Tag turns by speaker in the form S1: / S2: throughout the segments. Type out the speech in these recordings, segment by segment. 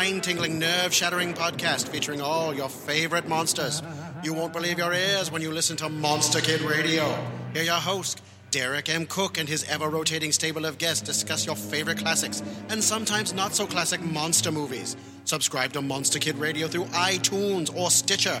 S1: mind tingling, nerve shattering podcast featuring all your favorite monsters. You won't believe your ears when you listen to Monster Kid Radio. Hear your host, Derek M. Cook, and his ever rotating stable of guests discuss your favorite classics and sometimes not so classic monster movies. Subscribe to Monster Kid Radio through iTunes or Stitcher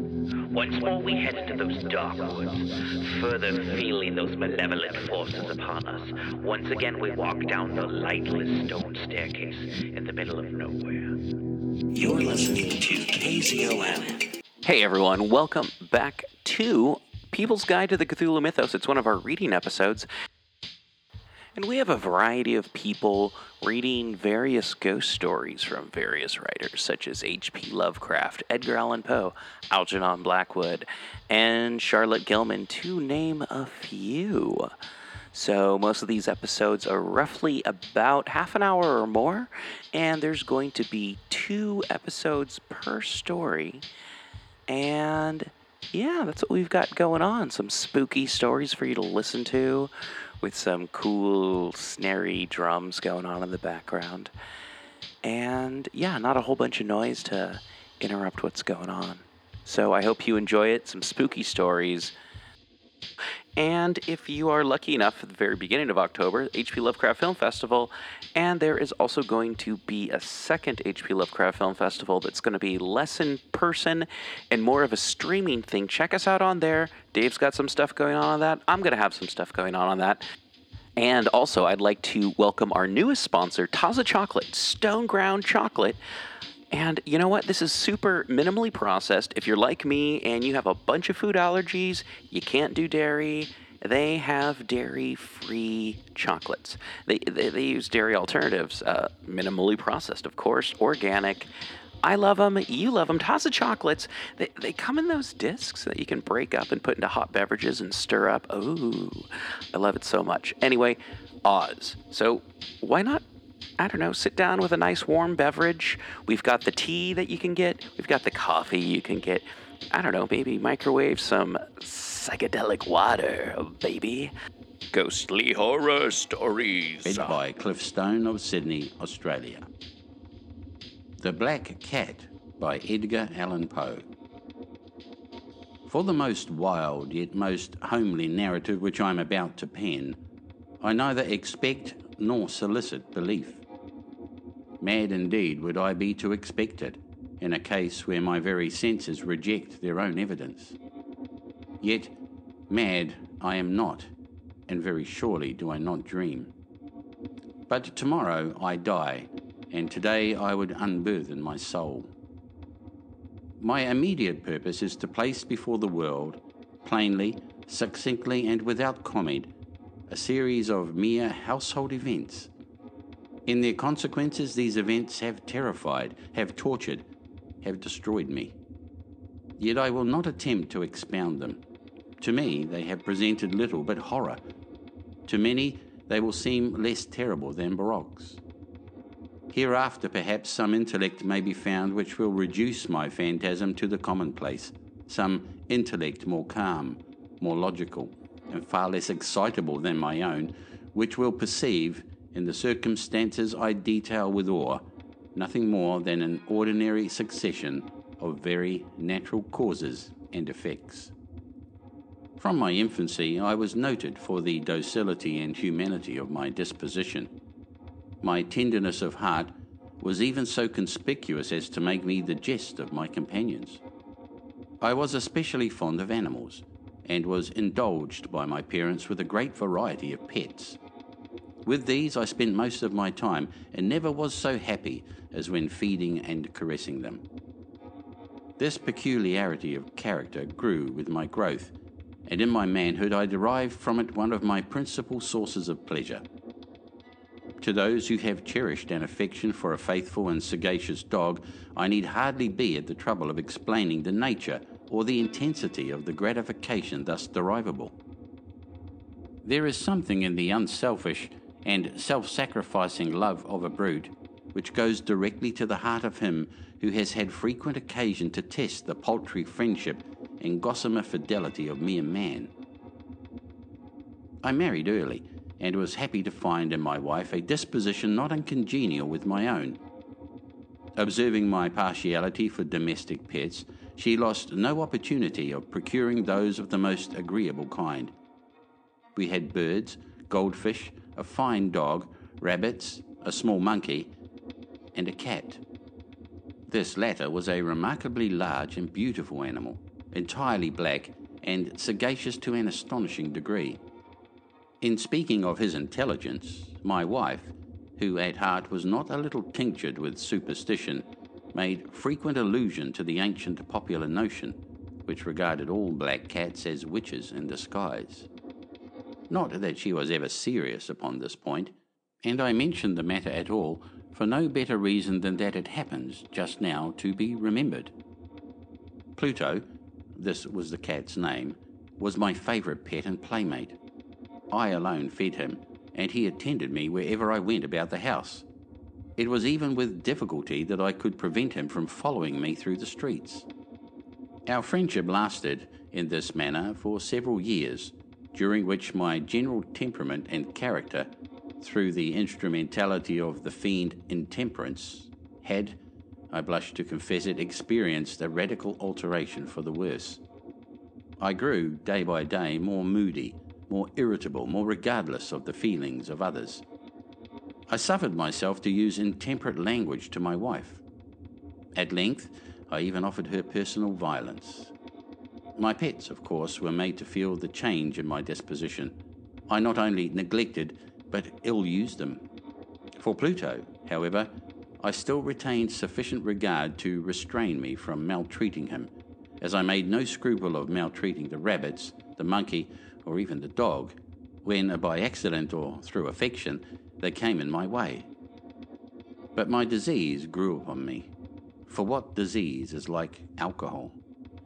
S2: Once more we head into those dark woods, further feeling those malevolent forces upon us. Once again we walk down the lightless stone staircase in the middle of nowhere.
S3: You're listening to KZOM.
S4: Hey everyone, welcome back to People's Guide to the Cthulhu Mythos. It's one of our reading episodes and we have a variety of people reading various ghost stories from various writers, such as H.P. Lovecraft, Edgar Allan Poe, Algernon Blackwood, and Charlotte Gilman, to name a few. So, most of these episodes are roughly about half an hour or more, and there's going to be two episodes per story. And yeah, that's what we've got going on. Some spooky stories for you to listen to, with some cool, snary drums going on in the background. And yeah, not a whole bunch of noise to interrupt what's going on. So I hope you enjoy it. Some spooky stories. And if you are lucky enough, at the very beginning of October, HP Lovecraft Film Festival. And there is also going to be a second HP Lovecraft Film Festival that's going to be less in person and more of a streaming thing. Check us out on there. Dave's got some stuff going on on that. I'm going to have some stuff going on on that. And also, I'd like to welcome our newest sponsor, Taza Chocolate, Stone Ground Chocolate. And you know what? This is super minimally processed. If you're like me and you have a bunch of food allergies, you can't do dairy. They have dairy free chocolates. They, they, they, use dairy alternatives, uh, minimally processed, of course, organic. I love them. You love them. Taza chocolates. They, they come in those discs that you can break up and put into hot beverages and stir up. Ooh, I love it so much. Anyway, Oz. So why not I don't know, sit down with a nice warm beverage. We've got the tea that you can get, we've got the coffee you can get. I don't know, maybe microwave some psychedelic water, baby. Ghostly horror stories. Read
S5: by Cliff Stone of Sydney, Australia. The Black Cat by Edgar Allan Poe. For the most wild yet most homely narrative which I am about to pen, I neither expect nor solicit belief. Mad indeed would I be to expect it in a case where my very senses reject their own evidence. Yet, mad I am not, and very surely do I not dream. But tomorrow I die, and today I would unburthen my soul. My immediate purpose is to place before the world, plainly, succinctly, and without comment, a series of mere household events. In their consequences, these events have terrified, have tortured, have destroyed me. Yet I will not attempt to expound them. To me, they have presented little but horror. To many, they will seem less terrible than barroques. Hereafter, perhaps some intellect may be found which will reduce my phantasm to the commonplace, some intellect more calm, more logical and far less excitable than my own, which will perceive, in the circumstances I detail with awe, nothing more than an ordinary succession of very natural causes and effects. From my infancy, I was noted for the docility and humanity of my disposition. My tenderness of heart was even so conspicuous as to make me the jest of my companions. I was especially fond of animals, and was indulged by my parents with a great variety of pets. With these, I spent most of my time and never was so happy as when feeding and caressing them. This peculiarity of character grew with my growth, and in my manhood, I derived from it one of my principal sources of pleasure. To those who have cherished an affection for a faithful and sagacious dog, I need hardly be at the trouble of explaining the nature or the intensity of the gratification thus derivable. There is something in the unselfish and self sacrificing love of a brute, which goes directly to the heart of him who has had frequent occasion to test the paltry friendship and gossamer fidelity of mere man. I married early and was happy to find in my wife a disposition not uncongenial with my own. Observing my partiality for domestic pets, she lost no opportunity of procuring those of the most agreeable kind. We had birds, goldfish, a fine dog, rabbits, a small monkey, and a cat. This latter was a remarkably large and beautiful animal, entirely black and sagacious to an astonishing degree. In speaking of his intelligence, my wife, who at heart was not a little tinctured with superstition, made frequent allusion to the ancient popular notion, which regarded all black cats as witches in disguise. Not that she was ever serious upon this point, and I mention the matter at all for no better reason than that it happens just now to be remembered. Pluto, this was the cat's name, was my favourite pet and playmate. I alone fed him, and he attended me wherever I went about the house. It was even with difficulty that I could prevent him from following me through the streets. Our friendship lasted, in this manner, for several years, during which my general temperament and character, through the instrumentality of the fiend intemperance, had, I blush to confess it, experienced a radical alteration for the worse. I grew, day by day, more moody, more irritable, more regardless of the feelings of others. I suffered myself to use intemperate language to my wife. At length, I even offered her personal violence. My pets, of course, were made to feel the change in my disposition. I not only neglected, but ill used them. For Pluto, however, I still retained sufficient regard to restrain me from maltreating him, as I made no scruple of maltreating the rabbits, the monkey, or even the dog, when, by accident or through affection, they came in my way. But my disease grew upon me. For what disease is like alcohol?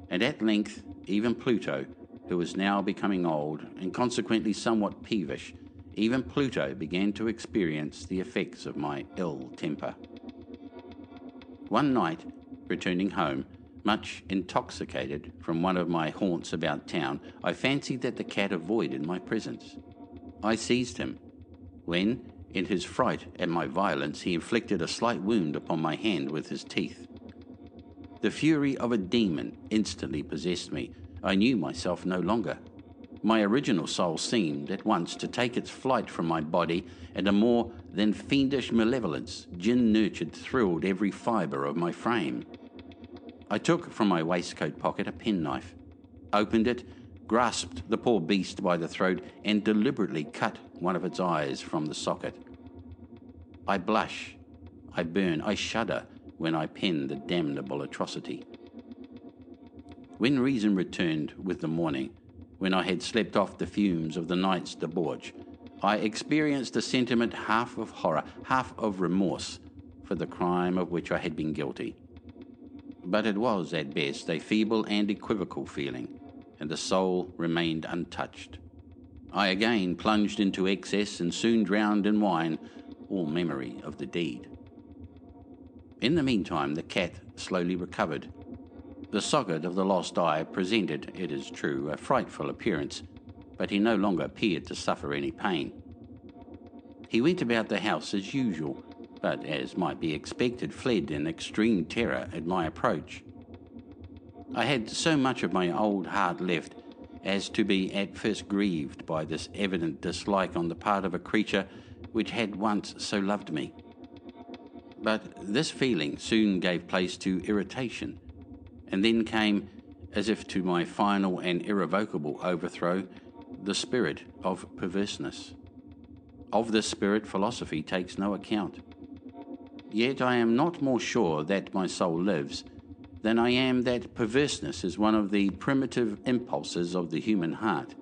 S5: And at length, even Pluto, who was now becoming old and consequently somewhat peevish, even Pluto began to experience the effects of my ill temper. One night, returning home, much intoxicated from one of my haunts about town, I fancied that the cat avoided my presence. I seized him, when, in his fright at my violence, he inflicted a slight wound upon my hand with his teeth. The fury of a demon instantly possessed me. I knew myself no longer. My original soul seemed at once to take its flight from my body, and a more than fiendish malevolence, gin nurtured, thrilled every fibre of my frame. I took from my waistcoat pocket a penknife, opened it, grasped the poor beast by the throat, and deliberately cut one of its eyes from the socket. I blush, I burn, I shudder when I pen the damnable atrocity. When reason returned with the morning, when I had slept off the fumes of the night's debauch, I experienced a sentiment half of horror, half of remorse for the crime of which I had been guilty. But it was, at best, a feeble and equivocal feeling, and the soul remained untouched. I again plunged into excess and soon drowned in wine all memory of the deed. In the meantime, the cat slowly recovered. The socket of the lost eye presented, it is true, a frightful appearance, but he no longer appeared to suffer any pain. He went about the house as usual, but as might be expected, fled in extreme terror at my approach. I had so much of my old heart left as to be at first grieved by this evident dislike on the part of a creature which had once so loved me. But this feeling soon gave place to irritation, and then came, as if to my final and irrevocable overthrow, the spirit of perverseness. Of this spirit, philosophy takes no account. Yet I am not more sure that my soul lives than I am that perverseness is one of the primitive impulses of the human heart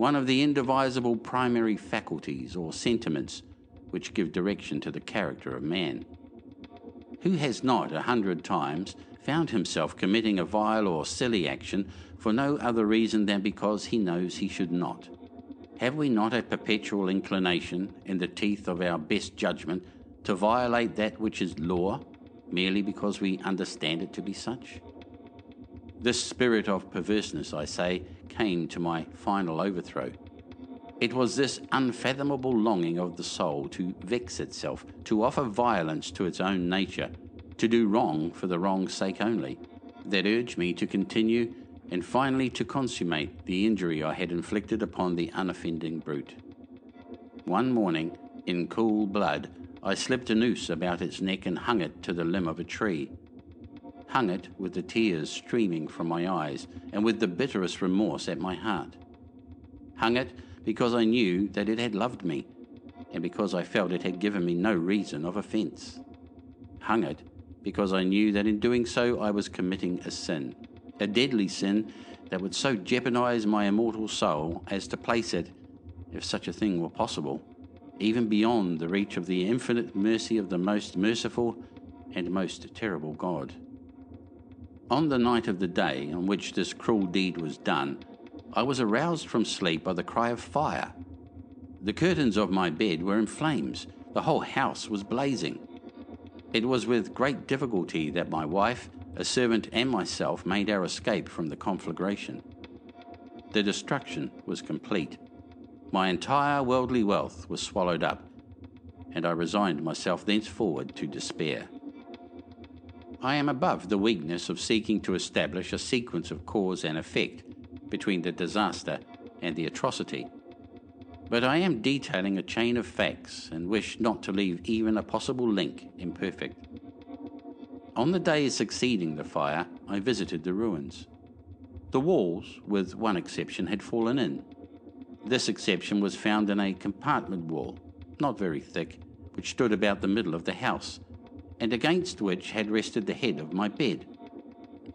S5: one of the indivisible primary faculties or sentiments which give direction to the character of man. Who has not, a hundred times, found himself committing a vile or silly action for no other reason than because he knows he should not? Have we not a perpetual inclination, in the teeth of our best judgment, to violate that which is law, merely because we understand it to be such? This spirit of perverseness, I say, came to my final overthrow. It was this unfathomable longing of the soul to vex itself, to offer violence to its own nature, to do wrong for the wrong's sake only, that urged me to continue and finally to consummate the injury I had inflicted upon the unoffending brute. One morning, in cool blood, I slipped a noose about its neck and hung it to the limb of a tree hung it with the tears streaming from my eyes and with the bitterest remorse at my heart. Hung it because I knew that it had loved me and because I felt it had given me no reason of offence. Hung it because I knew that in doing so I was committing a sin, a deadly sin that would so jeopardise my immortal soul as to place it, if such a thing were possible, even beyond the reach of the infinite mercy of the most merciful and most terrible God. On the night of the day on which this cruel deed was done, I was aroused from sleep by the cry of fire. The curtains of my bed were in flames, the whole house was blazing. It was with great difficulty that my wife, a servant, and myself made our escape from the conflagration. The destruction was complete. My entire worldly wealth was swallowed up, and I resigned myself thenceforward to despair. I am above the weakness of seeking to establish a sequence of cause and effect between the disaster and the atrocity. But I am detailing a chain of facts and wish not to leave even a possible link imperfect. On the day succeeding the fire, I visited the ruins. The walls, with one exception, had fallen in. This exception was found in a compartment wall, not very thick, which stood about the middle of the house and against which had rested the head of my bed.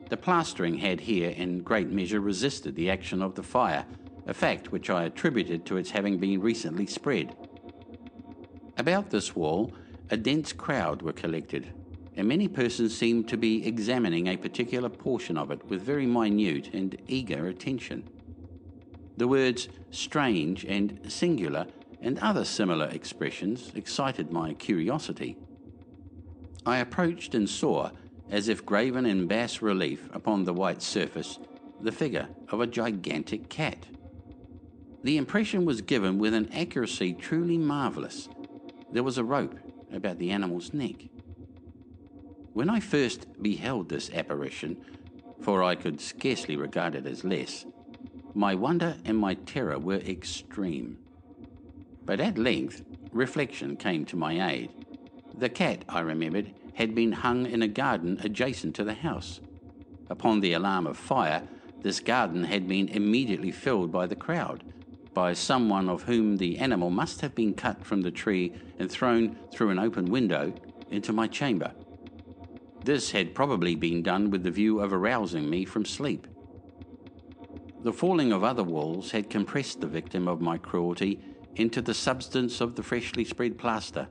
S5: The plastering had here in great measure resisted the action of the fire, a fact which I attributed to its having been recently spread. About this wall, a dense crowd were collected, and many persons seemed to be examining a particular portion of it with very minute and eager attention. The words strange and singular and other similar expressions excited my curiosity. I approached and saw, as if graven in bas relief upon the white surface, the figure of a gigantic cat. The impression was given with an accuracy truly marvellous. There was a rope about the animal's neck. When I first beheld this apparition, for I could scarcely regard it as less, my wonder and my terror were extreme. But at length reflection came to my aid the cat, I remembered, had been hung in a garden adjacent to the house. Upon the alarm of fire, this garden had been immediately filled by the crowd, by someone of whom the animal must have been cut from the tree and thrown through an open window into my chamber. This had probably been done with the view of arousing me from sleep. The falling of other walls had compressed the victim of my cruelty into the substance of the freshly spread plaster,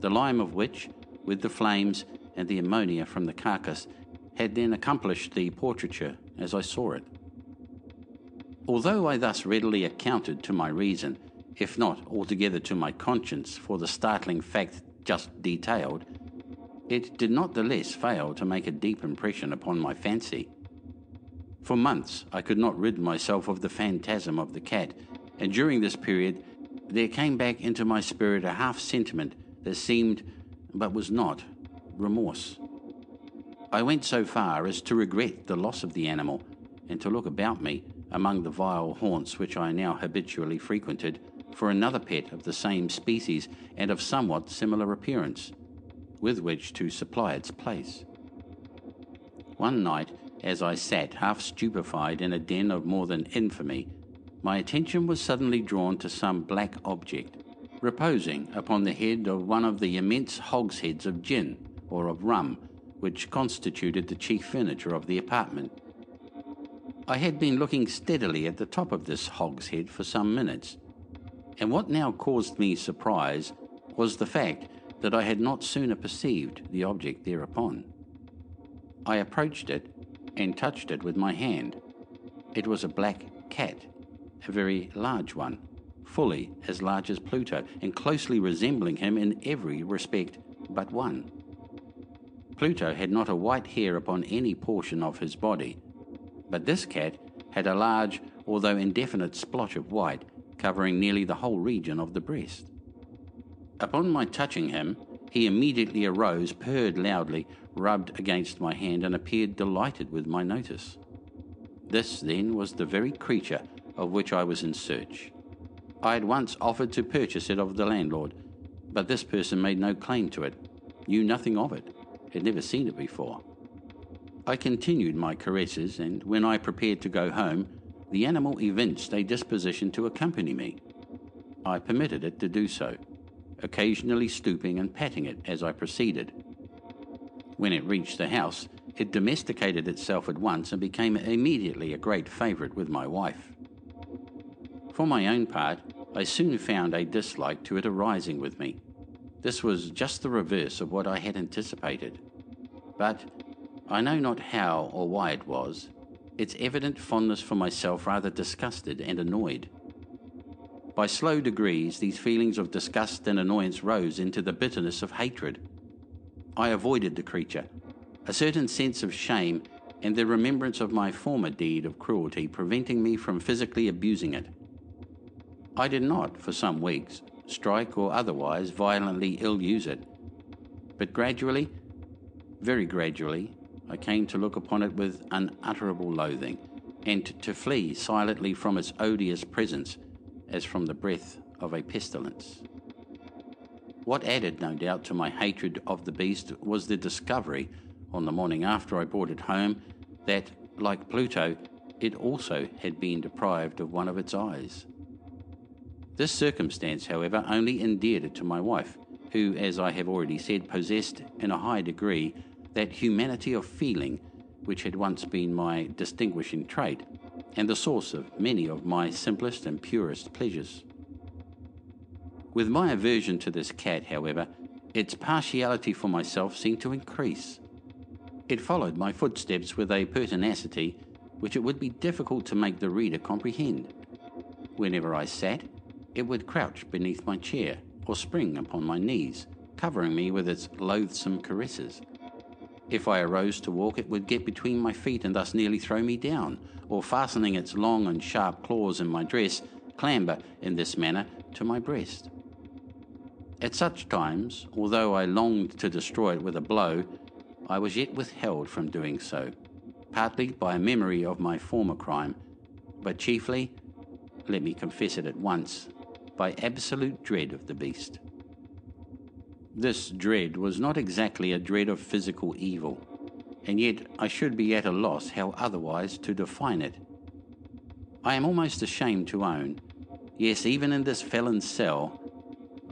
S5: the lime of which, with the flames and the ammonia from the carcass, had then accomplished the portraiture as I saw it. Although I thus readily accounted to my reason, if not altogether to my conscience, for the startling fact just detailed, it did not the less fail to make a deep impression upon my fancy. For months I could not rid myself of the phantasm of the cat, and during this period there came back into my spirit a half sentiment there seemed, but was not, remorse. I went so far as to regret the loss of the animal and to look about me among the vile haunts which I now habitually frequented for another pet of the same species and of somewhat similar appearance, with which to supply its place. One night, as I sat half stupefied in a den of more than infamy, my attention was suddenly drawn to some black object reposing upon the head of one of the immense hogsheads of gin, or of rum, which constituted the chief furniture of the apartment. I had been looking steadily at the top of this hogshead for some minutes, and what now caused me surprise was the fact that I had not sooner perceived the object thereupon. I approached it and touched it with my hand. It was a black cat, a very large one, fully as large as Pluto and closely resembling him in every respect but one. Pluto had not a white hair upon any portion of his body, but this cat had a large, although indefinite, splotch of white covering nearly the whole region of the breast. Upon my touching him, he immediately arose, purred loudly, rubbed against my hand, and appeared delighted with my notice. This, then, was the very creature of which I was in search. I had once offered to purchase it of the landlord, but this person made no claim to it, knew nothing of it, had never seen it before. I continued my caresses, and when I prepared to go home, the animal evinced a disposition to accompany me. I permitted it to do so, occasionally stooping and patting it as I proceeded. When it reached the house, it domesticated itself at once and became immediately a great favourite with my wife. For my own part, I soon found a dislike to it arising with me. This was just the reverse of what I had anticipated. But I know not how or why it was. Its evident fondness for myself rather disgusted and annoyed. By slow degrees, these feelings of disgust and annoyance rose into the bitterness of hatred. I avoided the creature. A certain sense of shame and the remembrance of my former deed of cruelty preventing me from physically abusing it. I did not, for some weeks, strike or otherwise violently ill use it. But gradually, very gradually, I came to look upon it with unutterable loathing, and to flee silently from its odious presence as from the breath of a pestilence. What added, no doubt, to my hatred of the beast was the discovery, on the morning after I brought it home, that, like Pluto, it also had been deprived of one of its eyes. This circumstance, however, only endeared it to my wife, who, as I have already said, possessed, in a high degree, that humanity of feeling which had once been my distinguishing trait, and the source of many of my simplest and purest pleasures. With my aversion to this cat, however, its partiality for myself seemed to increase. It followed my footsteps with a pertinacity which it would be difficult to make the reader comprehend. Whenever I sat, it would crouch beneath my chair or spring upon my knees, covering me with its loathsome caresses. If I arose to walk, it would get between my feet and thus nearly throw me down, or fastening its long and sharp claws in my dress, clamber in this manner to my breast. At such times, although I longed to destroy it with a blow, I was yet withheld from doing so, partly by a memory of my former crime, but chiefly, let me confess it at once, by absolute dread of the beast. This dread was not exactly a dread of physical evil, and yet I should be at a loss how otherwise to define it. I am almost ashamed to own, yes, even in this felon's cell,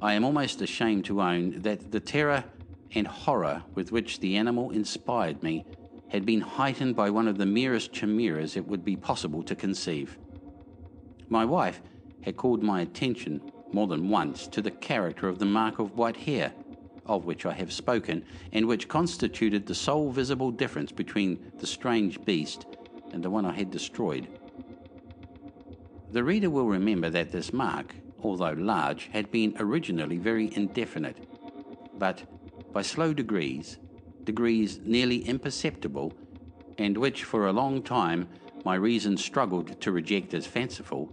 S5: I am almost ashamed to own that the terror and horror with which the animal inspired me had been heightened by one of the merest chimeras it would be possible to conceive. My wife, had called my attention more than once to the character of the mark of white hair, of which I have spoken, and which constituted the sole visible difference between the strange beast and the one I had destroyed. The reader will remember that this mark, although large, had been originally very indefinite, but by slow degrees, degrees nearly imperceptible, and which for a long time my reason struggled to reject as fanciful,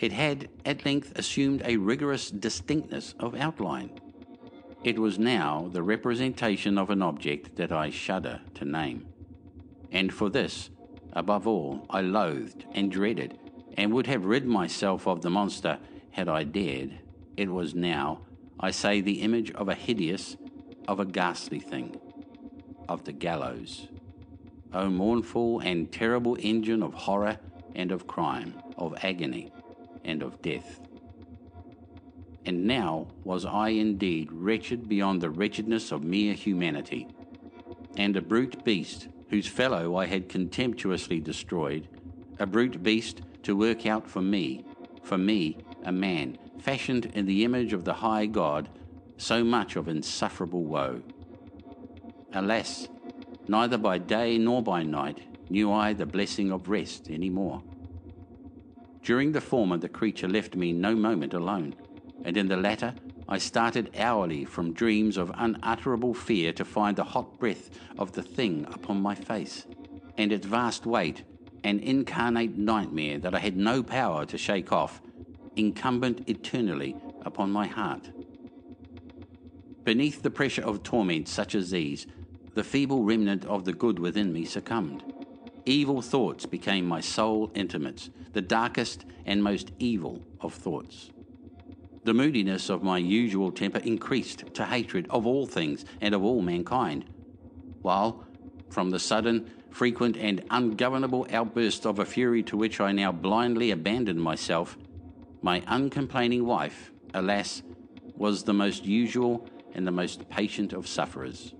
S5: it had, at length, assumed a rigorous distinctness of outline. It was now the representation of an object that I shudder to name. And for this, above all, I loathed and dreaded, and would have rid myself of the monster had I dared. It was now, I say, the image of a hideous, of a ghastly thing, of the gallows. O mournful and terrible engine of horror and of crime, of agony, and of death. And now was I indeed wretched beyond the wretchedness of mere humanity, and a brute beast whose fellow I had contemptuously destroyed, a brute beast to work out for me, for me, a man, fashioned in the image of the high God, so much of insufferable woe. Alas, neither by day nor by night knew I the blessing of rest any more. During the former, the creature left me no moment alone, and in the latter, I started hourly from dreams of unutterable fear to find the hot breath of the thing upon my face, and its vast weight, an incarnate nightmare that I had no power to shake off, incumbent eternally upon my heart. Beneath the pressure of torments such as these, the feeble remnant of the good within me succumbed Evil thoughts became my sole intimates, the darkest and most evil of thoughts. The moodiness of my usual temper increased to hatred of all things and of all mankind, while, from the sudden, frequent, and ungovernable outbursts of a fury to which I now blindly abandoned myself, my uncomplaining wife, alas, was the most usual and the most patient of sufferers.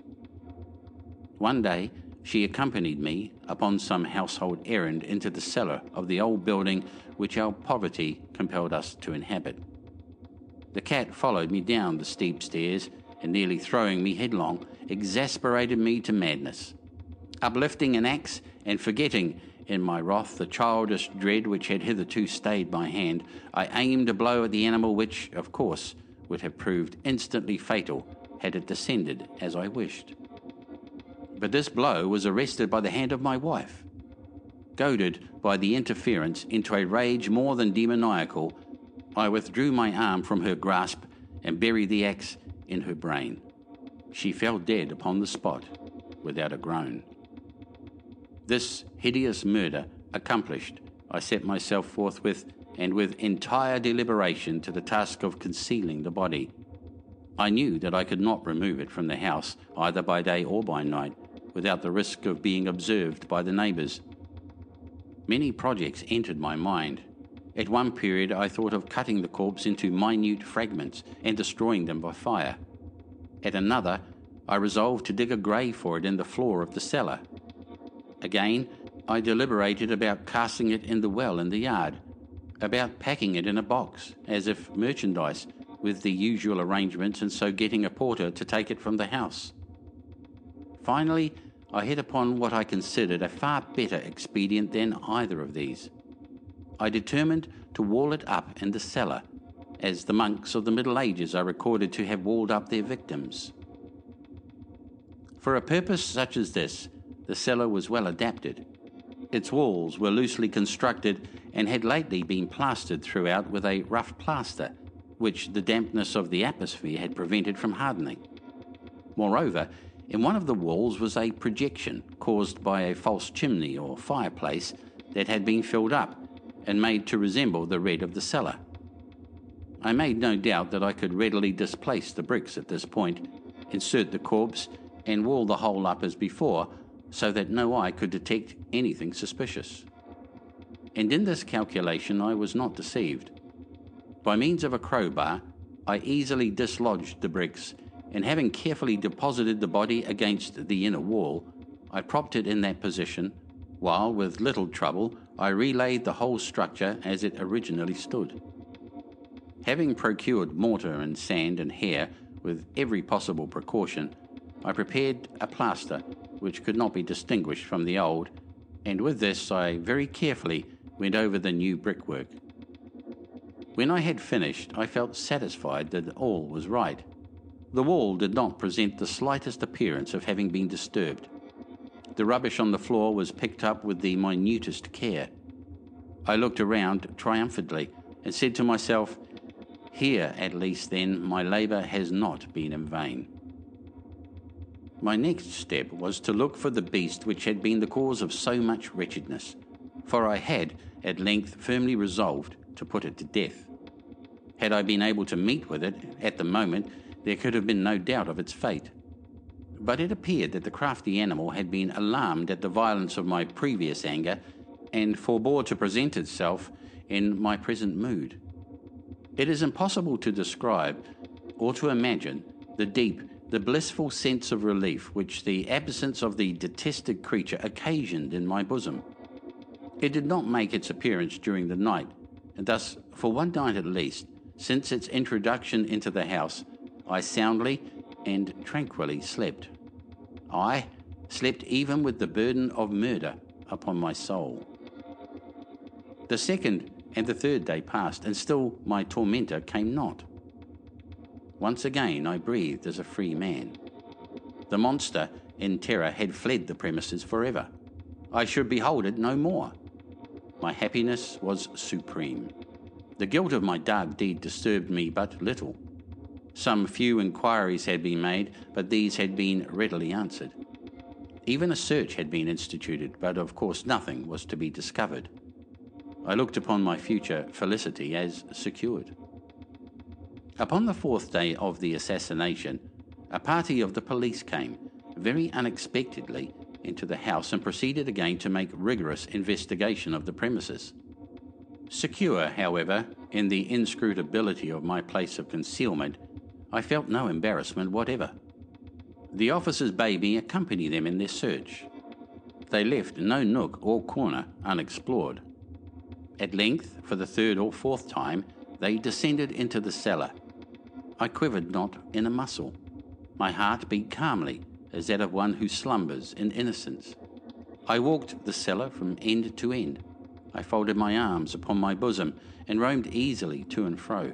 S5: One day, she accompanied me upon some household errand into the cellar of the old building which our poverty compelled us to inhabit. The cat followed me down the steep stairs and, nearly throwing me headlong, exasperated me to madness. Uplifting an axe and forgetting, in my wrath, the childish dread which had hitherto stayed my hand, I aimed a blow at the animal which, of course, would have proved instantly fatal had it descended as I wished. But this blow was arrested by the hand of my wife. Goaded by the interference into a rage more than demoniacal, I withdrew my arm from her grasp and buried the axe in her brain. She fell dead upon the spot without a groan. This hideous murder accomplished, I set myself forthwith and with entire deliberation to the task of concealing the body. I knew that I could not remove it from the house either by day or by night, without the risk of being observed by the neighbours. Many projects entered my mind. At one period, I thought of cutting the corpse into minute fragments and destroying them by fire. At another, I resolved to dig a grave for it in the floor of the cellar. Again, I deliberated about casting it in the well in the yard, about packing it in a box, as if merchandise, with the usual arrangements, and so getting a porter to take it from the house. Finally, I hit upon what I considered a far better expedient than either of these. I determined to wall it up in the cellar, as the monks of the Middle Ages are recorded to have walled up their victims. For a purpose such as this, the cellar was well adapted. Its walls were loosely constructed and had lately been plastered throughout with a rough plaster, which the dampness of the atmosphere had prevented from hardening. Moreover, in one of the walls was a projection caused by a false chimney or fireplace that had been filled up and made to resemble the red of the cellar. I made no doubt that I could readily displace the bricks at this point, insert the corpse, and wall the hole up as before so that no eye could detect anything suspicious. And in this calculation I was not deceived. By means of a crowbar, I easily dislodged the bricks and having carefully deposited the body against the inner wall, I propped it in that position, while with little trouble I relaid the whole structure as it originally stood. Having procured mortar and sand and hair with every possible precaution, I prepared a plaster which could not be distinguished from the old, and with this I very carefully went over the new brickwork. When I had finished, I felt satisfied that all was right the wall did not present the slightest appearance of having been disturbed. The rubbish on the floor was picked up with the minutest care. I looked around triumphantly and said to myself, Here, at least, then, my labour has not been in vain. My next step was to look for the beast which had been the cause of so much wretchedness, for I had, at length, firmly resolved to put it to death. Had I been able to meet with it at the moment, there could have been no doubt of its fate. But it appeared that the crafty animal had been alarmed at the violence of my previous anger and forbore to present itself in my present mood. It is impossible to describe or to imagine the deep, the blissful sense of relief which the absence of the detested creature occasioned in my bosom. It did not make its appearance during the night, and thus, for one night at least, since its introduction into the house, I soundly and tranquilly slept. I slept even with the burden of murder upon my soul. The second and the third day passed, and still my tormentor came not. Once again I breathed as a free man. The monster in terror had fled the premises forever. I should behold it no more. My happiness was supreme. The guilt of my dark deed disturbed me but little. Some few inquiries had been made, but these had been readily answered. Even a search had been instituted, but of course nothing was to be discovered. I looked upon my future felicity as secured. Upon the fourth day of the assassination, a party of the police came, very unexpectedly, into the house and proceeded again to make rigorous investigation of the premises. Secure, however, in the inscrutability of my place of concealment, I felt no embarrassment whatever. The officer's baby accompanied them in their search. They left no nook or corner unexplored. At length, for the third or fourth time, they descended into the cellar. I quivered not in a muscle. My heart beat calmly, as that of one who slumbers in innocence. I walked the cellar from end to end. I folded my arms upon my bosom and roamed easily to and fro.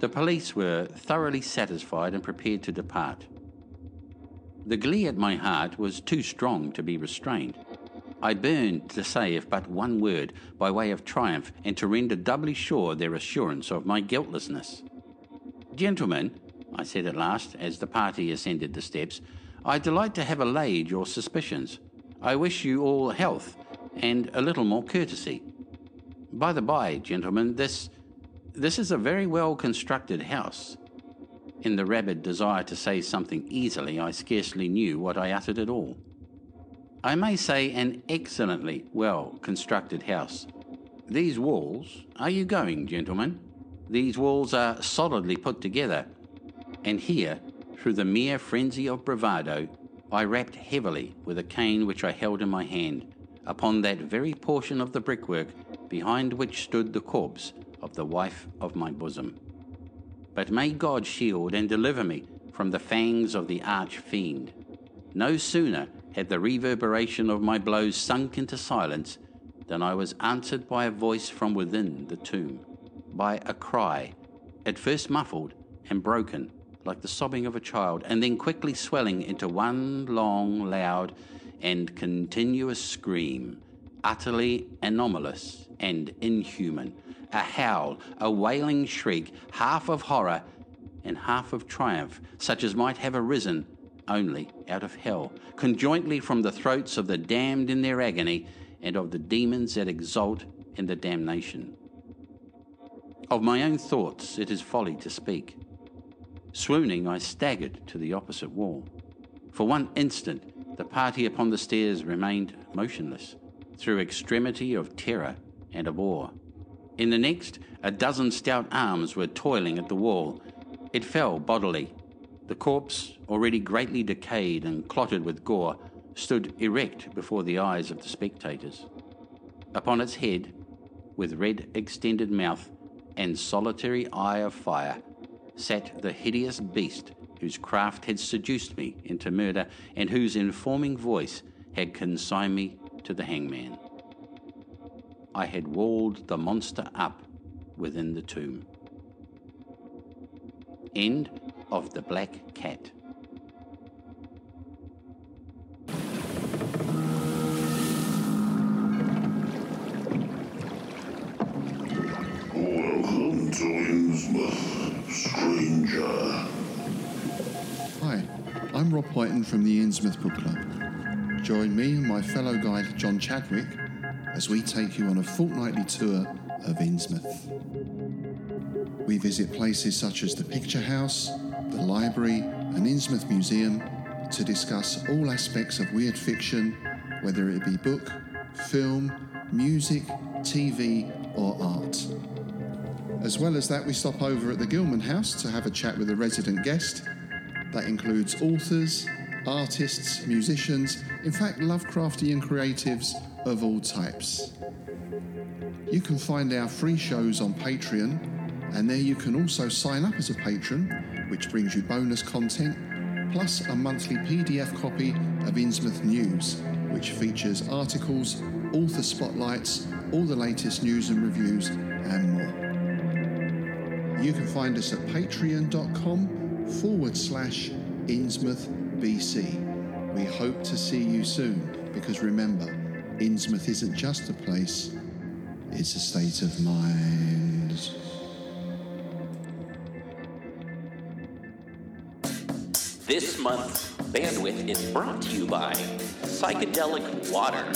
S5: The police were thoroughly satisfied and prepared to depart. The glee at my heart was too strong to be restrained. I burned to say if but one word by way of triumph and to render doubly sure their assurance of my guiltlessness. Gentlemen, I said at last, as the party ascended the steps, I delight to have allayed your suspicions. I wish you all health and a little more courtesy. By the by, gentlemen, this this is a very well constructed house. In the rabid desire to say something easily, I scarcely knew what I uttered at all. I may say an excellently well constructed house. These walls, are you going, gentlemen? These walls are solidly put together. And here, through the mere frenzy of bravado, I rapped heavily with a cane which I held in my hand upon that very portion of the brickwork behind which stood the corpse of the wife of my bosom. But may God shield and deliver me from the fangs of the arch fiend. No sooner had the reverberation of my blows sunk into silence than I was answered by a voice from within the tomb, by a cry, at first muffled and broken, like the sobbing of a child, and then quickly swelling into one long, loud, and continuous scream, utterly anomalous and inhuman a howl, a wailing shriek, half of horror and half of triumph, such as might have arisen only out of hell, conjointly from the throats of the damned in their agony and of the demons that exult in the damnation. Of my own thoughts, it is folly to speak. Swooning, I staggered to the opposite wall. For one instant, the party upon the stairs remained motionless, through extremity of terror and of awe. In the next, a dozen stout arms were toiling at the wall. It fell bodily. The corpse, already greatly decayed and clotted with gore, stood erect before the eyes of the spectators. Upon its head, with red extended mouth and solitary eye of fire, sat the hideous beast whose craft had seduced me into murder and whose informing voice had consigned me to the hangman. I had walled the monster up within the tomb. End of The Black Cat.
S6: Welcome to Innsmouth, stranger. Hi, I'm Rob Whiten from the Innsmouth Book Club. Join me and my fellow guide John Chadwick as we take you on a fortnightly tour of Innsmouth. We visit places such as the Picture House, the Library, and Innsmouth Museum to discuss all aspects of weird fiction, whether it be book, film, music, TV, or art. As well as that, we stop over at the Gilman House to have a chat with a resident guest. That includes authors, artists, musicians, in fact, Lovecraftian creatives of all types. You can find our free shows on Patreon, and there you can also sign up as a patron, which brings you bonus content, plus a monthly PDF copy of Innsmouth News, which features articles, author spotlights, all the latest news and reviews, and more. You can find us at patreon.com forward slash Innsmouth BC. We hope to see you soon because remember, Innsmouth isn't just a place, it's a state of mind.
S7: This month's bandwidth is brought to you by psychedelic water,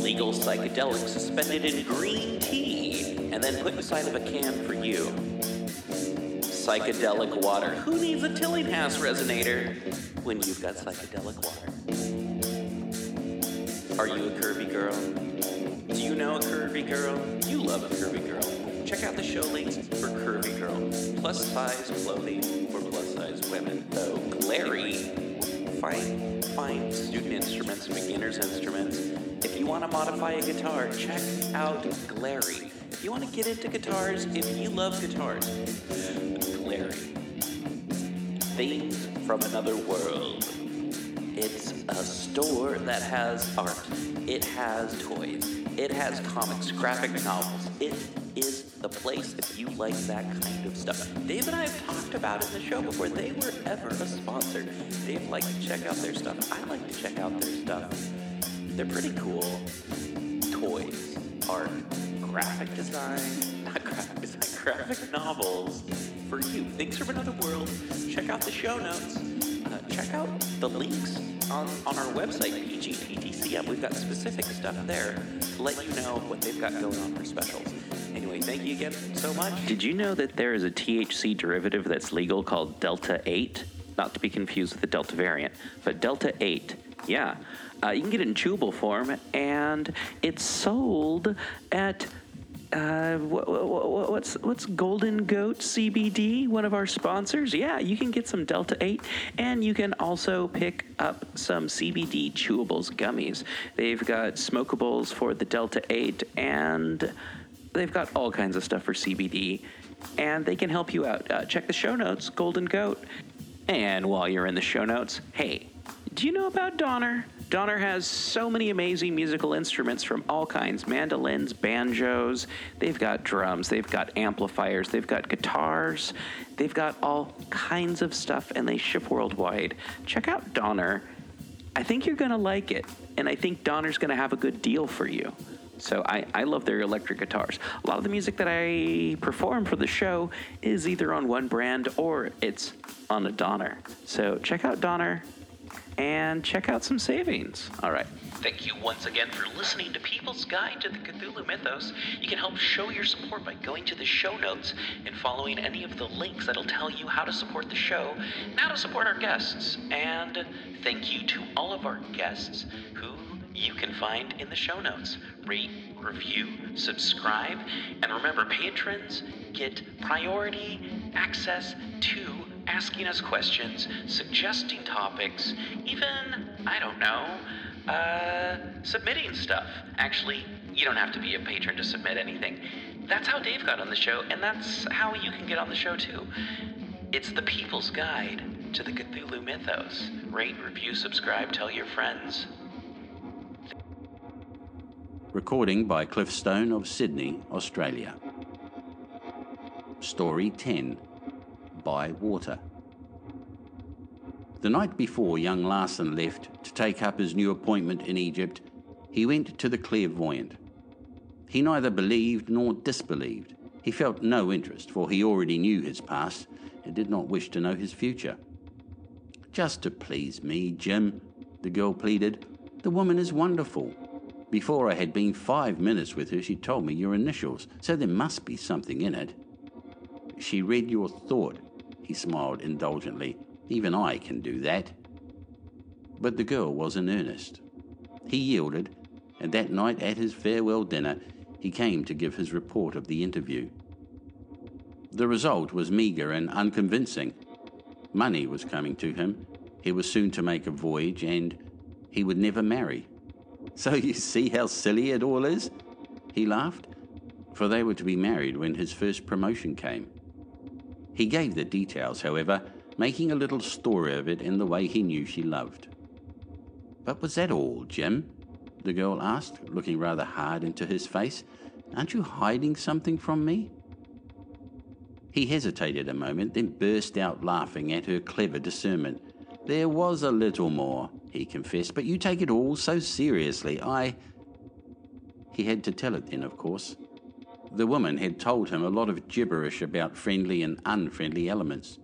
S7: legal psychedelics suspended in green tea and then put inside of a can for you. Psychedelic water. Who needs a Tillinghast resonator when you've got psychedelic water? Are you a curvy girl? Do you know a curvy girl? You love a curvy girl. Check out the show links for Curvy Girl, plus size clothing for plus size women. Oh, Glarry. Find, find student instruments beginner's instruments. If you want to modify a guitar, check out Glarry. If you want to get into guitars, if you love guitars, Glarry. Things from another world. It's a store that has art, it has toys, it has comics, graphic novels. It is the place if you like that kind of stuff. Dave and I have talked about in the show before. They were ever a sponsor. Dave likes to check out their stuff. I like to check out their stuff. They're pretty cool. Toys, art, graphic design, not graphic design, graphic novels for you. Things from another world. Check out the show notes. Uh, check out the links on, on our website, PGPTCM, we've got specific stuff there to let you know what they've got going on for specials. Anyway, thank you again so much. Did you know that there is a THC derivative that's legal called Delta 8? Not to be confused with the Delta variant, but Delta 8. Yeah. Uh, you can get it in chewable form, and it's sold at what, uh, what, what's what's Golden Goat CBD, one of our sponsors. Yeah, you can get some Delta 8 and you can also pick up some CBD chewables gummies. They've got smokables for the Delta 8 and they've got all kinds of stuff for CBD and they can help you out. Uh, check the show notes, Golden Goat. And while you're in the show notes, hey, do you know about Donner? Donner has so many amazing musical instruments from all kinds mandolins, banjos, they've got drums, they've got amplifiers, they've got guitars, they've got all kinds of stuff, and they ship worldwide. Check out Donner. I think you're going to like it, and I think Donner's going to have a good deal for you. So I, I love their electric guitars. A lot of the music that I perform for the show is either on one brand or it's on a Donner. So check out Donner and check out some savings. All right. Thank you once again for listening to People's Guide to the Cthulhu Mythos. You can help show your support by going to the show notes and following any of the links that'll tell you how to support the show and how to support our guests. And thank you to all of our guests who you can find in the show notes. Rate, review, subscribe, and remember patrons get priority access to asking us questions, suggesting topics, even, I don't know, uh, submitting stuff. Actually, you don't have to be a patron to submit anything. That's how Dave got on the show, and that's how you can get on the show too. It's the people's guide to the Cthulhu mythos. Rate, review, subscribe, tell your friends.
S5: Recording by Cliff Stone of Sydney, Australia. Story 10 by water. The night before young Larson left to take up his new appointment in Egypt, he went to the clairvoyant. He neither believed nor disbelieved. He felt no interest, for he already knew his past and did not wish to know his future. Just to please me, Jim, the girl pleaded. The woman is wonderful. Before I had been five minutes with her, she told me your initials, so there must be something in it. She read your thought, he smiled indulgently. Even I can do that. But the girl was in earnest. He yielded, and that night at his farewell dinner, he came to give his report of the interview. The result was meagre and unconvincing. Money was coming to him, he was soon to make a voyage, and he would never marry. So you see how silly it all is? He laughed, for they were to be married when his first promotion came. He gave the details, however, making a little story of it in the way he knew she loved. But was that all, Jim? the girl asked, looking rather hard into his face. Aren't you hiding something from me? He hesitated a moment, then burst out laughing at her clever discernment. There was a little more, he confessed, but you take it all so seriously. I. He had to tell it then, of course. The woman had told him a lot of gibberish about friendly and unfriendly elements.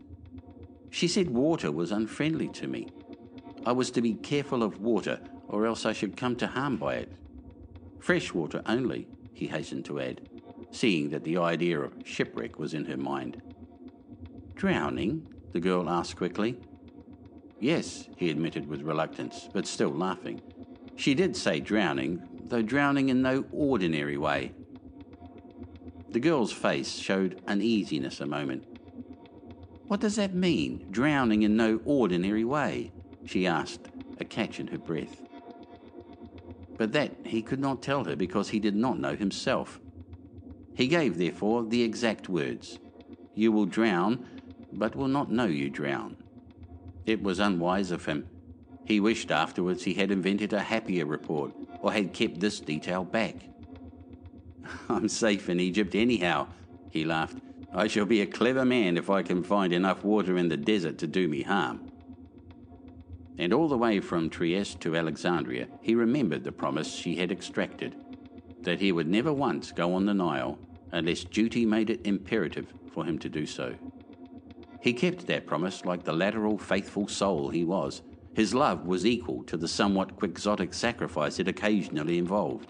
S5: She said water was unfriendly to me. I was to be careful of water, or else I should come to harm by it. Fresh water only, he hastened to add, seeing that the idea of shipwreck was in her mind. Drowning? the girl asked quickly. Yes, he admitted with reluctance, but still laughing. She did say drowning, though drowning in no ordinary way. The girl's face showed uneasiness a moment. What does that mean, drowning in no ordinary way? she asked, a catch in her breath. But that he could not tell her because he did not know himself. He gave, therefore, the exact words You will drown, but will not know you drown. It was unwise of him. He wished afterwards he had invented a happier report or had kept this detail back. I'm safe in Egypt anyhow, he laughed. I shall be a clever man if I can find enough water in the desert to do me harm. And all the way from Trieste to Alexandria, he remembered the promise she had extracted that he would never once go on the Nile unless duty made it imperative for him to do so. He kept that promise like the lateral, faithful soul he was. His love was equal to the somewhat quixotic sacrifice it occasionally involved.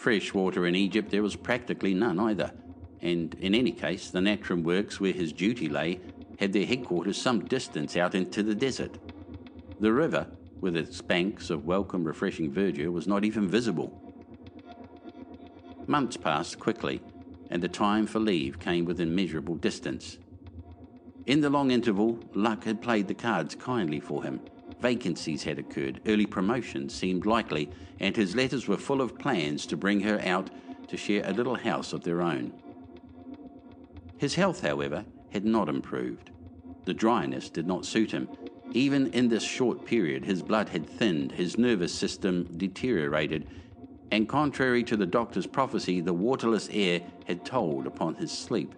S5: Fresh water in Egypt there was practically none either, and in any case, the Natron works where his duty lay had their headquarters some distance out into the desert. The river, with its banks of welcome, refreshing verdure, was not even visible. Months passed quickly, and the time for leave came within measurable distance. In the long interval, luck had played the cards kindly for him Vacancies had occurred, early promotion seemed likely, and his letters were full of plans to bring her out to share a little house of their own. His health, however, had not improved. The dryness did not suit him. Even in this short period, his blood had thinned, his nervous system deteriorated, and contrary to the doctor's prophecy, the waterless air had told upon his sleep.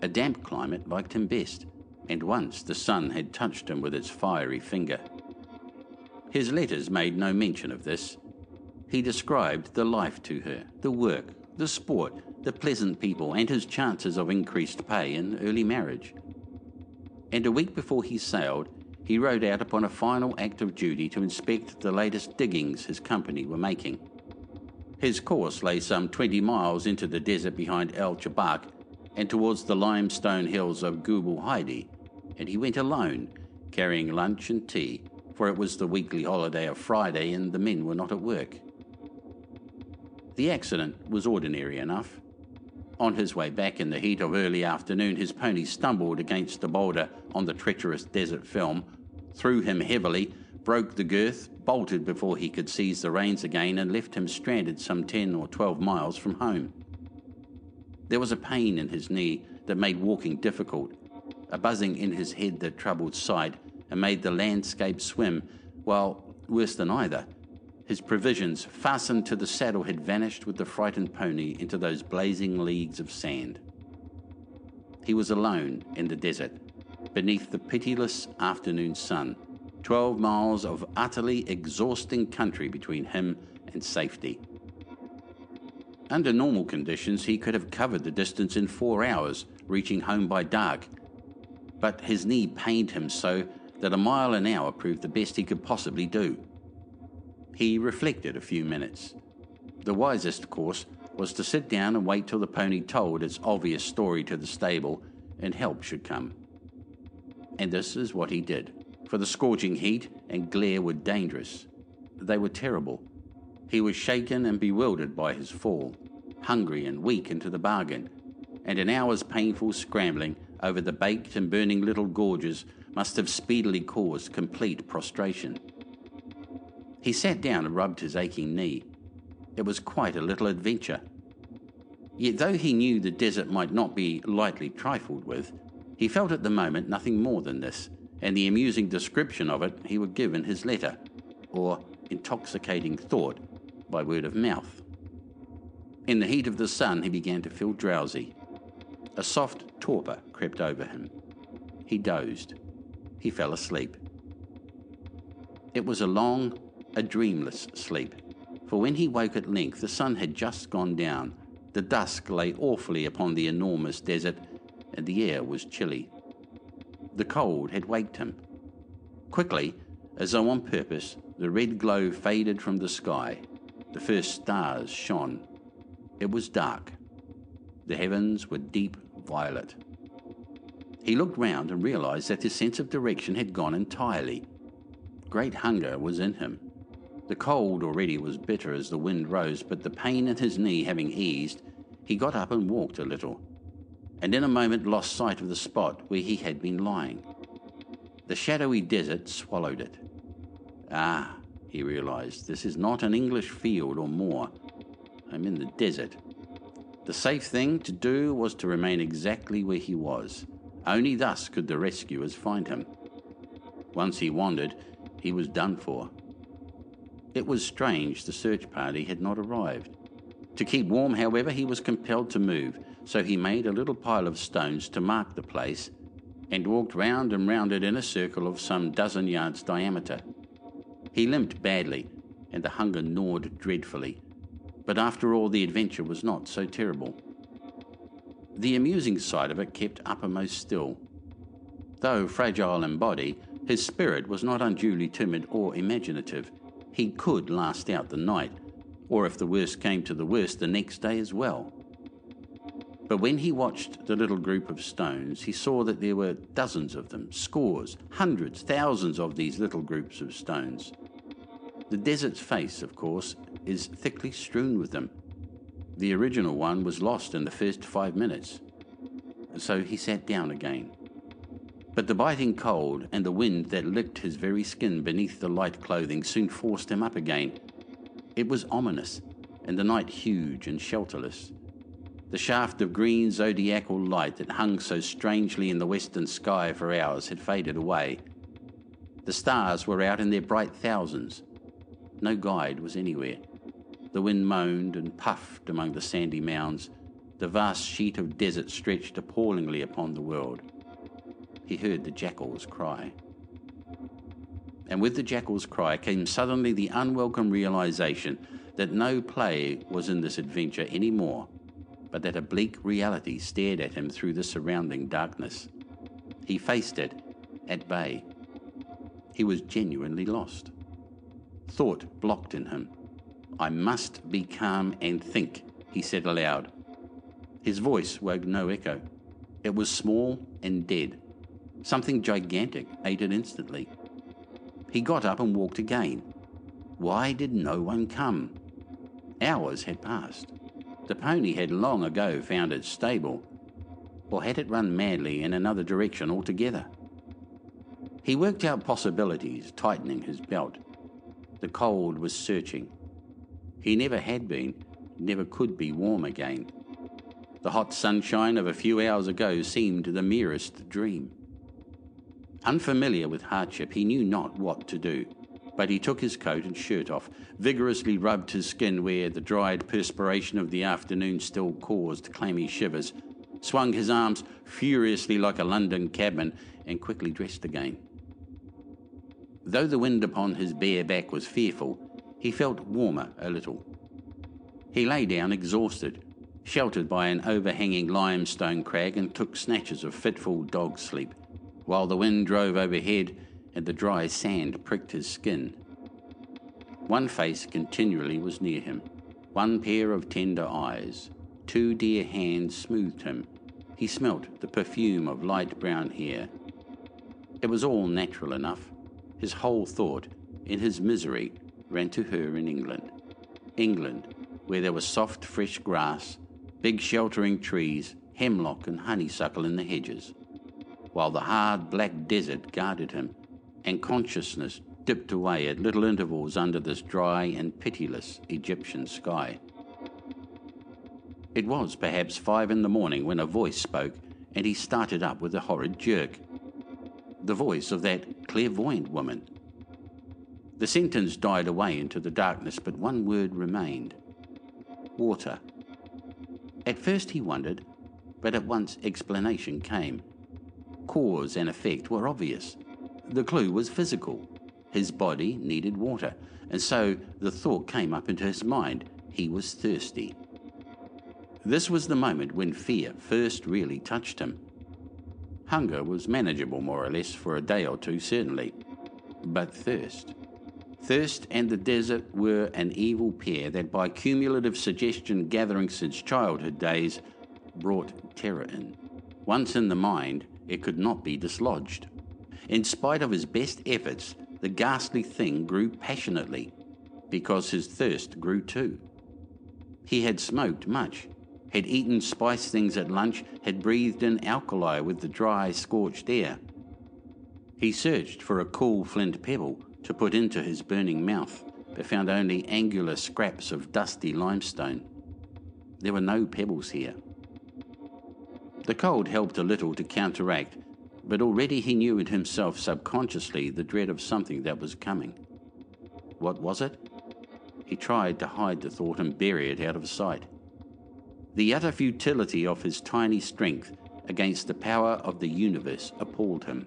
S5: A damp climate liked him best and once the sun had touched him with its fiery finger. His letters made no mention of this. He described the life to her, the work, the sport, the pleasant people, and his chances of increased pay in early marriage. And a week before he sailed, he rode out upon a final act of duty to inspect the latest diggings his company were making. His course lay some 20 miles into the desert behind El Chabak and towards the limestone hills of Gubal Heidi, and he went alone, carrying lunch and tea, for it was the weekly holiday of Friday and the men were not at work. The accident was ordinary enough. On his way back in the heat of early afternoon, his pony stumbled against a boulder on the treacherous desert film, threw him heavily, broke the girth, bolted before he could seize the reins again, and left him stranded some 10 or 12 miles from home. There was a pain in his knee that made walking difficult, a buzzing in his head that troubled sight and made the landscape swim, while, worse than either, his provisions, fastened to the saddle, had vanished with the frightened pony into those blazing leagues of sand. He was alone in the desert, beneath the pitiless afternoon sun, 12 miles of utterly exhausting country between him and safety. Under normal conditions, he could have covered the distance in four hours, reaching home by dark. But his knee pained him so that a mile an hour proved the best he could possibly do. He reflected a few minutes. The wisest course was to sit down and wait till the pony told its obvious story to the stable and help should come. And this is what he did, for the scorching heat and glare were dangerous. They were terrible, he was shaken and bewildered by his fall, hungry and weak into the bargain, and an hour's painful scrambling over the baked and burning little gorges must have speedily caused complete prostration. He sat down and rubbed his aching knee. It was quite a little adventure. Yet, though he knew the desert might not be lightly trifled with, he felt at the moment nothing more than this, and the amusing description of it he would give in his letter, or intoxicating thought by word of mouth. In the heat of the sun, he began to feel drowsy. A soft torpor crept over him. He dozed. He fell asleep. It was a long, a dreamless sleep, for when he woke at length, the sun had just gone down. The dusk lay awfully upon the enormous desert, and the air was chilly. The cold had waked him. Quickly, as though on purpose, the red glow faded from the sky the first stars shone. It was dark. The heavens were deep violet. He looked round and realized that his sense of direction had gone entirely. Great hunger was in him. The cold already was bitter as the wind rose, but the pain in his knee having eased, he got up and walked a little, and in a moment lost sight of the spot where he had been lying. The shadowy desert swallowed it. Ah, he realized. This is not an English field or moor. I'm in the desert. The safe thing to do was to remain exactly where he was. Only thus could the rescuers find him. Once he wandered, he was done for. It was strange the search party had not arrived. To keep warm, however, he was compelled to move, so he made a little pile of stones to mark the place and walked round and round it in a circle of some dozen yards diameter. He limped badly, and the hunger gnawed dreadfully. But after all, the adventure was not so terrible. The amusing side of it kept uppermost still. Though fragile in body, his spirit was not unduly timid or imaginative. He could last out the night, or if the worst came to the worst, the next day as well. But when he watched the little group of stones, he saw that there were dozens of them, scores, hundreds, thousands of these little groups of stones. The desert's face, of course, is thickly strewn with them. The original one was lost in the first five minutes. So he sat down again. But the biting cold and the wind that licked his very skin beneath the light clothing soon forced him up again. It was ominous, and the night huge and shelterless. The shaft of green zodiacal light that hung so strangely in the western sky for hours had faded away. The stars were out in their bright thousands. No guide was anywhere. The wind moaned and puffed among the sandy mounds. The vast sheet of desert stretched appallingly upon the world. He heard the jackal's cry. And with the jackal's cry came suddenly the unwelcome realization that no play was in this adventure any more but that a bleak reality stared at him through the surrounding darkness. He faced it, at bay. He was genuinely lost. Thought blocked in him. I must be calm and think, he said aloud. His voice woke no echo. It was small and dead. Something gigantic ate it instantly. He got up and walked again. Why did no one come? Hours had passed. The pony had long ago found its stable, or had it run madly in another direction altogether? He worked out possibilities, tightening his belt. The cold was searching. He never had been, never could be warm again. The hot sunshine of a few hours ago seemed the merest dream. Unfamiliar with hardship, he knew not what to do but he took his coat and shirt off, vigorously rubbed his skin where the dried perspiration of the afternoon still caused clammy shivers, swung his arms furiously like a London cabman, and quickly dressed again. Though the wind upon his bare back was fearful, he felt warmer a little. He lay down exhausted, sheltered by an overhanging limestone crag, and took snatches of fitful dog sleep, while the wind drove overhead and the dry sand pricked his skin. One face continually was near him, one pair of tender eyes. Two dear hands smoothed him. He smelt the perfume of light brown hair. It was all natural enough. His whole thought, in his misery, ran to her in England. England, where there was soft, fresh grass, big sheltering trees, hemlock and honeysuckle in the hedges, while the hard, black desert guarded him and consciousness dipped away at little intervals under this dry and pitiless Egyptian sky. It was perhaps five in the morning when a voice spoke, and he started up with a horrid jerk. The voice of that clairvoyant woman. The sentence died away into the darkness, but one word remained water. At first he wondered, but at once explanation came. Cause and effect were obvious. The clue was physical. His body needed water, and so the thought came up into his mind he was thirsty. This was the moment when fear first really touched him. Hunger was manageable, more or less, for a day or two, certainly. But thirst. Thirst and the desert were an evil pair that, by cumulative suggestion gathering since childhood days, brought terror in. Once in the mind, it could not be dislodged. In spite of his best efforts, the ghastly thing grew passionately because his thirst grew too. He had smoked much, had eaten spice things at lunch, had breathed in alkali with the dry, scorched air. He searched for a cool flint pebble to put into his burning mouth, but found only angular scraps of dusty limestone. There were no pebbles here. The cold helped a little to counteract but already he knew in himself subconsciously the dread of something that was coming. What was it? He tried to hide the thought and bury it out of sight. The utter futility of his tiny strength against the power of the universe appalled him.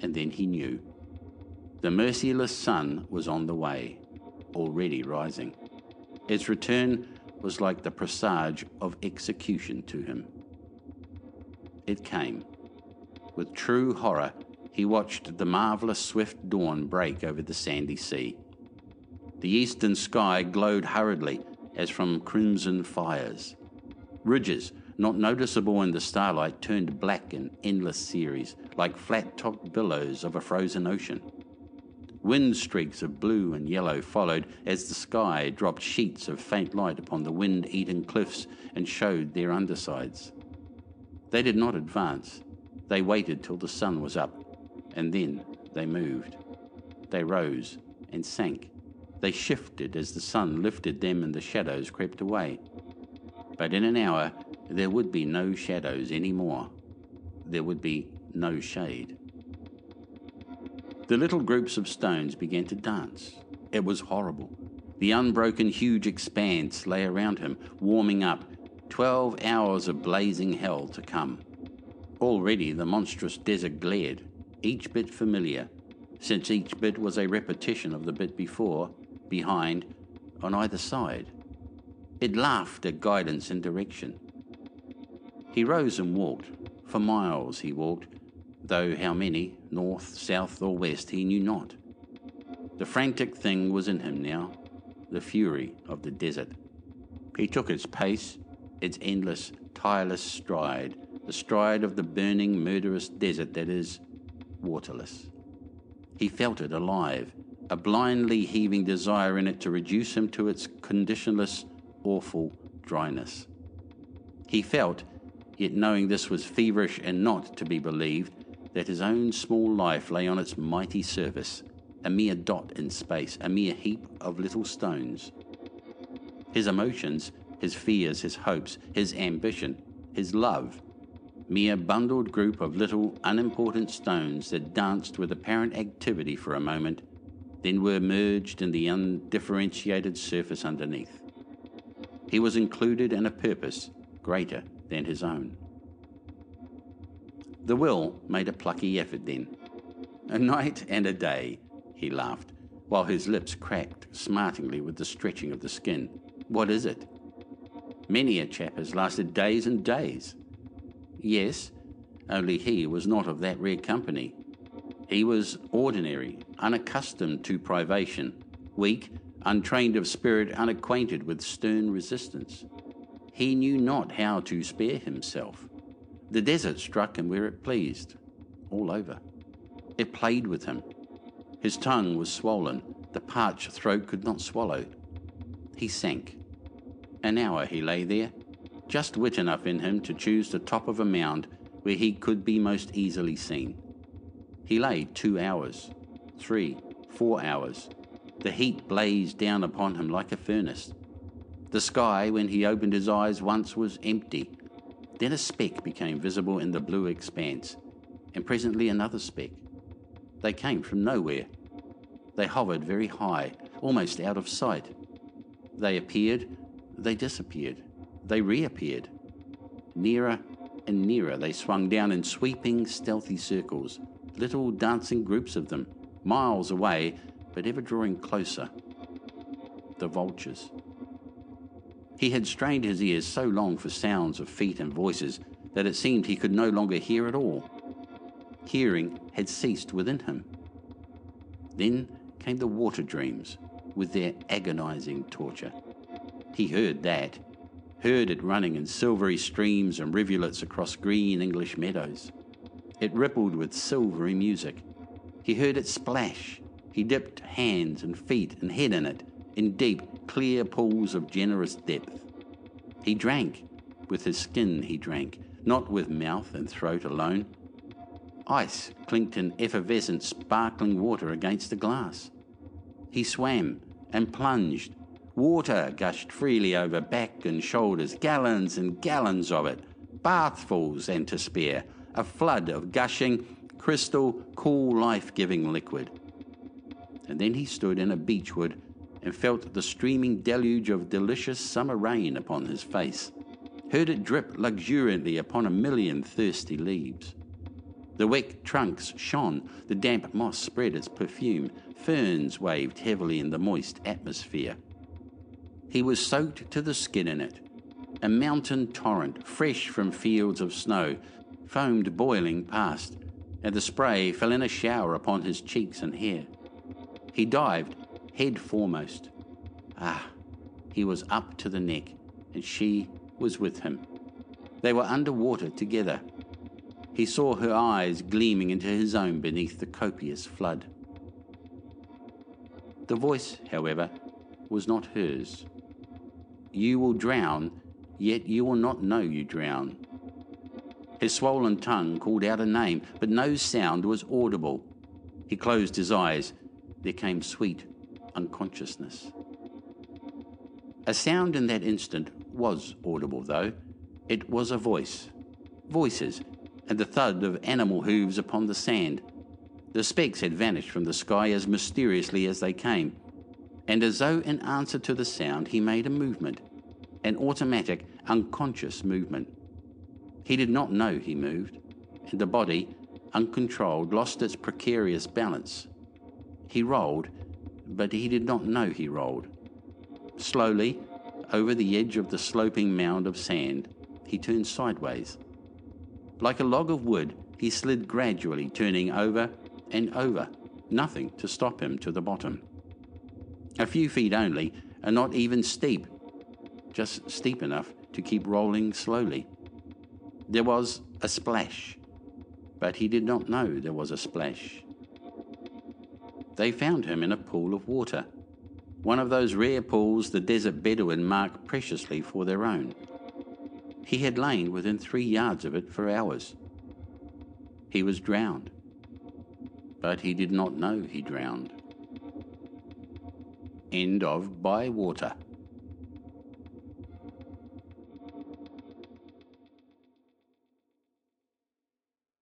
S5: And then he knew. The merciless sun was on the way, already rising. Its return was like the presage of execution to him. It came with true horror, he watched the marvelous swift dawn break over the sandy sea. The eastern sky glowed hurriedly as from crimson fires. Ridges, not noticeable in the starlight, turned black in endless series, like flat topped billows of a frozen ocean. Wind streaks of blue and yellow followed as the sky dropped sheets of faint light upon the wind eaten cliffs and showed their undersides. They did not advance. They waited till the sun was up, and then they moved. They rose and sank. They shifted as the sun lifted them and the shadows crept away. But in an hour, there would be no shadows any more. There would be no shade. The little groups of stones began to dance. It was horrible. The unbroken huge expanse lay around him, warming up. Twelve hours of blazing hell to come. Already the monstrous desert glared, each bit familiar, since each bit was a repetition of the bit before, behind, on either side. It laughed at guidance and direction. He rose and walked. For miles he walked, though how many, north, south, or west, he knew not. The frantic thing was in him now, the fury of the desert. He took its pace, its endless, tireless stride, the stride of the burning, murderous desert that is waterless. He felt it alive, a blindly heaving desire in it to reduce him to its conditionless, awful dryness. He felt, yet knowing this was feverish and not to be believed, that his own small life lay on its mighty surface, a mere dot in space, a mere heap of little stones. His emotions, his fears, his hopes, his ambition, his love, mere bundled group of little, unimportant stones that danced with apparent activity for a moment, then were merged in the undifferentiated surface underneath. He was included in a purpose greater than his own. The will made a plucky effort then. A night and a day, he laughed, while his lips cracked smartingly with the stretching of the skin. What is it? Many a chap has lasted days and days yes, only he was not of that rare company. He was ordinary, unaccustomed to privation, weak, untrained of spirit, unacquainted with stern resistance. He knew not how to spare himself. The desert struck him where it pleased, all over. It played with him. His tongue was swollen, the parched throat could not swallow. He sank. An hour he lay there, just wit enough in him to choose the top of a mound where he could be most easily seen. He lay two hours, three, four hours. The heat blazed down upon him like a furnace. The sky, when he opened his eyes once, was empty. Then a speck became visible in the blue expanse, and presently another speck. They came from nowhere. They hovered very high, almost out of sight. They appeared, they disappeared. They reappeared. Nearer and nearer, they swung down in sweeping, stealthy circles, little dancing groups of them, miles away, but ever drawing closer. The vultures. He had strained his ears so long for sounds of feet and voices that it seemed he could no longer hear at all. Hearing had ceased within him. Then came the water dreams, with their agonizing torture. He heard that, herded running in silvery streams and rivulets across green English meadows. It rippled with silvery music. He heard it splash. He dipped hands and feet and head in it, in deep, clear pools of generous depth. He drank. With his skin he drank, not with mouth and throat alone. Ice clinked in effervescent, sparkling water against the glass. He swam and plunged Water gushed freely over back and shoulders, gallons and gallons of it, bathfuls and to spare, a flood of gushing, crystal, cool, life giving liquid. And then he stood in a beechwood and felt the streaming deluge of delicious summer rain upon his face, heard it drip luxuriantly upon a million thirsty leaves. The wet trunks shone, the damp moss spread its perfume, ferns waved heavily in the moist atmosphere. He was soaked to the skin in it. A mountain torrent, fresh from fields of snow, foamed boiling past, and the spray fell in a shower upon his cheeks and hair. He dived, head foremost. Ah, he was up to the neck, and she was with him. They were under water together. He saw her eyes gleaming into his own beneath the copious flood. The voice, however, was not hers. You will drown, yet you will not know you drown. His swollen tongue called out a name, but no sound was audible. He closed his eyes. There came sweet unconsciousness. A sound in that instant was audible, though. It was a voice. Voices, and the thud of animal hooves upon the sand. The specks had vanished from the sky as mysteriously as they came and as though in answer to the sound, he made a movement, an automatic, unconscious movement. He did not know he moved, and the body, uncontrolled, lost its precarious balance. He rolled, but he did not know he rolled. Slowly, over the edge of the sloping mound of sand, he turned sideways. Like a log of wood, he slid gradually, turning over and over, nothing to stop him to the bottom a few feet only, and not even steep, just steep enough to keep rolling slowly. There was a splash, but he did not know there was a splash. They found him in a pool of water, one of those rare pools the desert Bedouin mark preciously for their own. He had lain within three yards of it for hours. He was drowned, but he did not know he drowned end of by water.